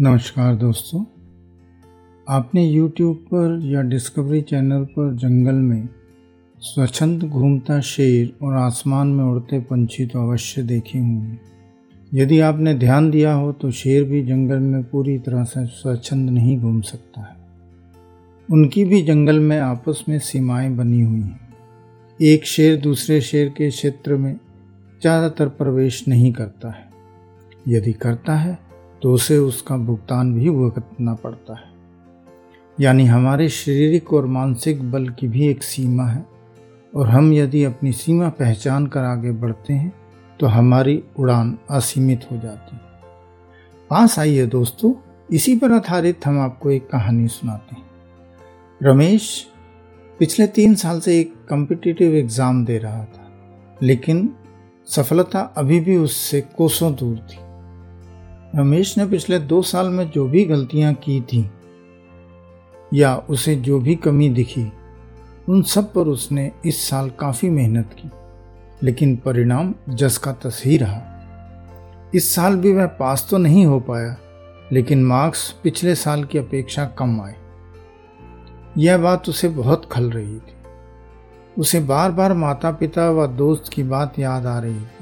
नमस्कार दोस्तों। आपने YouTube पर या डिस्कवरी चैनल पर जंगल में स्वच्छंद घूमता शेर और आसमान में उड़ते पंछी तो अवश्य देखे होंगे। यदि आपने ध्यान दिया हो तो शेर भी जंगल में पूरी तरह से स्वच्छंद नहीं घूम सकता है। उनकी भी जंगल में आपस में सीमाएँ बनी हुई हैं। एक शेर दूसरे शेर के क्षेत्र में ज़्यादातर प्रवेश नहीं करता है। यदि करता है तो उसे उसका भुगतान भी भुगतना पड़ता है। यानी हमारे शारीरिक और मानसिक बल की भी एक सीमा है। और हम यदि अपनी सीमा पहचान कर आगे बढ़ते हैं तो हमारी उड़ान असीमित हो जाती है। पास आइए दोस्तों, इसी पर आधारित हम आपको एक कहानी सुनाते हैं। रमेश पिछले तीन साल से एक कम्पिटिटिव एग्ज़ाम दे रहा था, लेकिन सफलता अभी भी उससे कोसों दूर थी। रमेश ने पिछले दो साल में जो भी गलतियाँ की थी, या उसे जो भी कमी दिखी, उन सब पर उसने इस साल काफ़ी मेहनत की। लेकिन परिणाम जस का तस ही रहा। इस साल भी वह पास तो नहीं हो पाया, लेकिन मार्क्स पिछले साल की अपेक्षा कम आए। यह बात उसे बहुत खल रही थी। उसे बार बार माता पिता व दोस्त की बात याद आ रही थी।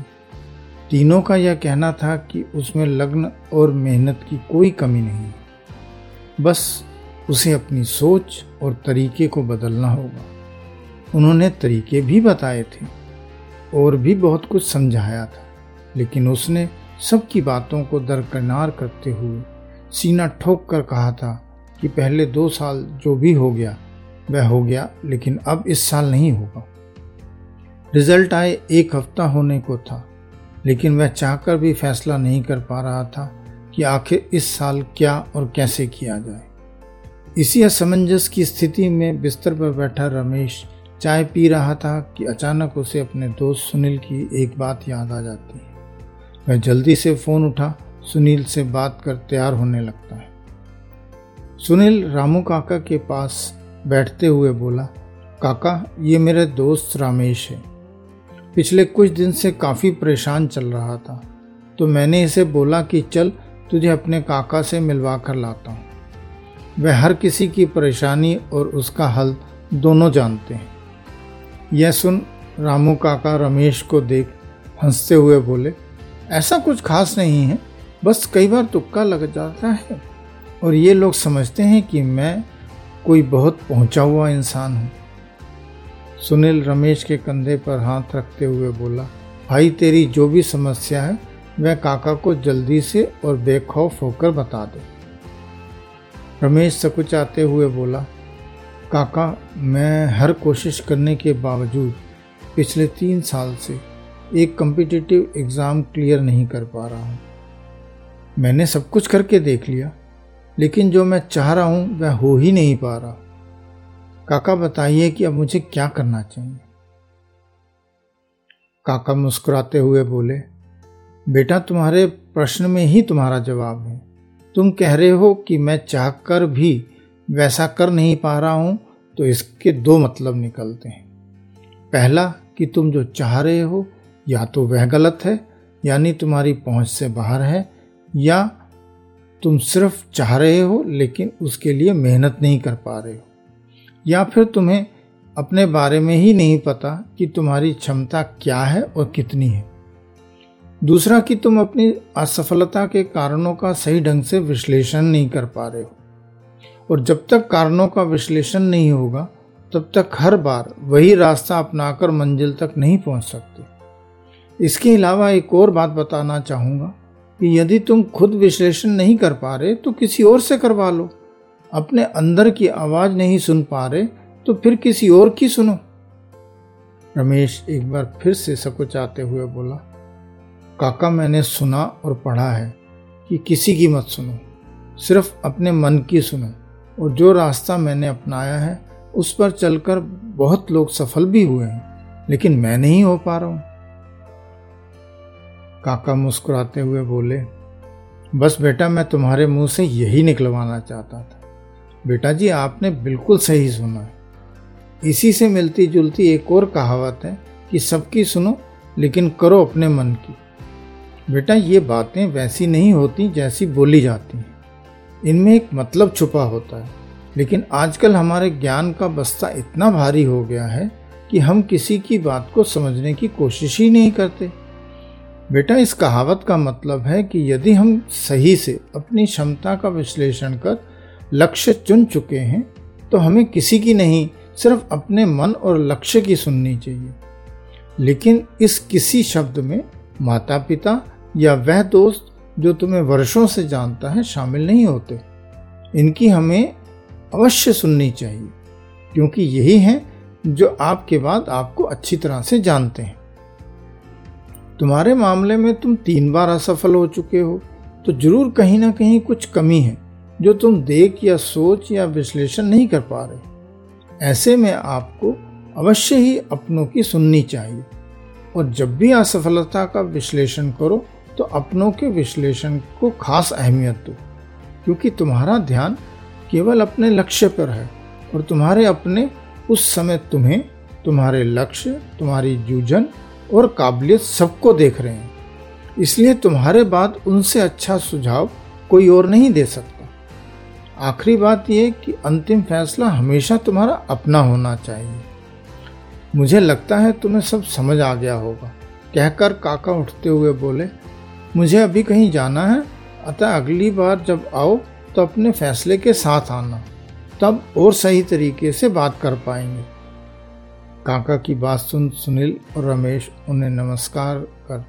तीनों का यह कहना था कि उसमें लग्न और मेहनत की कोई कमी नहीं। बस उसे अपनी सोच और तरीके को बदलना होगा। उन्होंने तरीके भी बताए थे और भी बहुत कुछ समझाया था। लेकिन उसने सबकी बातों को दरकनार करते हुए सीना ठोक कर कहा था कि पहले दो साल जो भी हो गया, वह हो गया, लेकिन अब इस साल नहीं होगा। रिज़ल्ट आए एक हफ़्ता होने को था। लेकिन वह चाहकर भी फैसला नहीं कर पा रहा था कि आखिर इस साल क्या और कैसे किया जाए। इसी असमंजस की स्थिति में बिस्तर पर बैठा रमेश चाय पी रहा था कि अचानक उसे अपने दोस्त सुनील की एक बात याद आ जाती है। वह जल्दी से फ़ोन उठा, सुनील से बात कर तैयार होने लगता है। सुनील रामू काका के पास बैठते हुए बोला, काका, ये मेरे दोस्त रामेश है। पिछले कुछ दिन से काफ़ी परेशान चल रहा था तो मैंने इसे बोला कि चल तुझे अपने काका से मिलवा कर लाता हूँ। वह हर किसी की परेशानी और उसका हल दोनों जानते हैं। यह सुन रामू काका रमेश को देख हँसते हुए बोले, ऐसा कुछ खास नहीं है, बस कई बार तुक्का लग जाता है। और ये लोग समझते हैं कि मैं कोई बहुत पहुँचा हुआ इंसान हूँ। सुनील रमेश के कंधे पर हाथ रखते हुए बोला, भाई, तेरी जो भी समस्या है वह काका को जल्दी से और बेखौफ होकर बता दे। रमेश सकुचाते हुए बोला, काका, मैं हर कोशिश करने के बावजूद पिछले तीन साल से एक कम्पिटिटिव एग्ज़ाम क्लियर नहीं कर पा रहा हूँ। मैंने सब कुछ करके देख लिया, लेकिन जो मैं चाह रहा हूँ, वह हो ही नहीं पा रहा। काका बताइए कि अब मुझे क्या करना चाहिए? काका मुस्कुराते हुए बोले, बेटा, तुम्हारे प्रश्न में ही तुम्हारा जवाब है। तुम कह रहे हो कि मैं चाहकर भी वैसा कर नहीं पा रहा हूँ तो इसके दो मतलब निकलते हैं। पहला, कि तुम जो चाह रहे हो, या तो वह गलत है, यानी तुम्हारी पहुँच से बाहर है, या तुम सिर्फ़ चाह रहे हो, लेकिन उसके लिए मेहनत नहीं कर पा रहे हो। या फिर तुम्हें अपने बारे में ही नहीं पता कि तुम्हारी क्षमता क्या है और कितनी है। दूसरा कि तुम अपनी असफलता के कारणों का सही ढंग से विश्लेषण नहीं कर पा रहे हो। और जब तक कारणों का विश्लेषण नहीं होगा, तब तक हर बार वही रास्ता अपनाकर मंजिल तक नहीं पहुँच सकते। इसके अलावा एक और बात बताना चाहूँगा कि यदि तुम खुद विश्लेषण नहीं कर पा रहे तो किसी और से करवा लो। अपने अंदर की आवाज़ नहीं सुन पा रहे तो फिर किसी और की सुनो। रमेश एक बार फिर से सकुचाते हुए बोला, काका, मैंने सुना और पढ़ा है कि किसी की मत सुनो, सिर्फ़ अपने मन की सुनो। और जो रास्ता मैंने अपनाया है, उस पर चलकर बहुत लोग सफल भी हुए हैं, लेकिन मैं नहीं हो पा रहा हूँ। काका मुस्कुराते हुए बोले, बस बेटा, मैं तुम्हारे मुँह से यही निकलवाना चाहता था। बेटा जी आपने बिल्कुल सही सुना है। इसी से मिलती जुलती एक और कहावत है कि सबकी सुनो, लेकिन करो अपने मन की। बेटा, ये बातें वैसी नहीं होती जैसी बोली जाती हैं। इनमें एक मतलब छुपा होता है। लेकिन आजकल हमारे ज्ञान का बस्ता इतना भारी हो गया है कि हम किसी की बात को समझने की कोशिश ही नहीं करते। बेटा, इस कहावत का मतलब है कि यदि हम सही से अपनी क्षमता का विश्लेषण कर लक्ष्य चुन चुके हैं तो हमें किसी की नहीं, सिर्फ़ अपने मन और लक्ष्य की सुननी चाहिए। लेकिन इस किसी शब्द में माता पिता या वह दोस्त जो तुम्हें वर्षों से जानता है शामिल नहीं होते। इनकी हमें अवश्य सुननी चाहिए, क्योंकि यही है जो आपके बाद आपको अच्छी तरह से जानते हैं। तुम्हारे मामले में तुम तीन बार असफल हो चुके हो तो ज़रूर कहीं ना कहीं कुछ कमी है। जो तुम देख या सोच या विश्लेषण नहीं कर पा रहे। ऐसे में आपको अवश्य ही अपनों की सुननी चाहिए। और जब भी असफलता का विश्लेषण करो तो अपनों के विश्लेषण को खास अहमियत दो। क्योंकि तुम्हारा ध्यान केवल अपने लक्ष्य पर है, और तुम्हारे अपने उस समय तुम्हें तुम्हारे लक्ष्य, तुम्हारी जूझन और काबिलियत सबको देख रहे हैं। इसलिए तुम्हारे बाद उनसे अच्छा सुझाव कोई और नहीं दे सकता। आखिरी बात यह कि अंतिम फैसला हमेशा तुम्हारा अपना होना चाहिए। मुझे लगता है तुम्हें सब समझ आ गया होगा। कहकर काका उठते हुए बोले, मुझे अभी कहीं जाना है, अतः अगली बार जब आओ तो अपने फैसले के साथ आना। तब और सही तरीके से बात कर पाएँगे। काका की बात सुन सुनील और रमेश उन्हें नमस्कार कर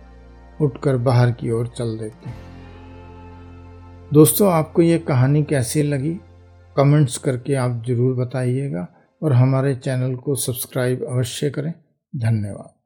उठकर बाहर की ओर चल देते। दोस्तों, आपको ये कहानी कैसी लगी? कमेंट्स करके आप ज़रूर बताइएगा और हमारे चैनल को सब्सक्राइब अवश्य करें। धन्यवाद।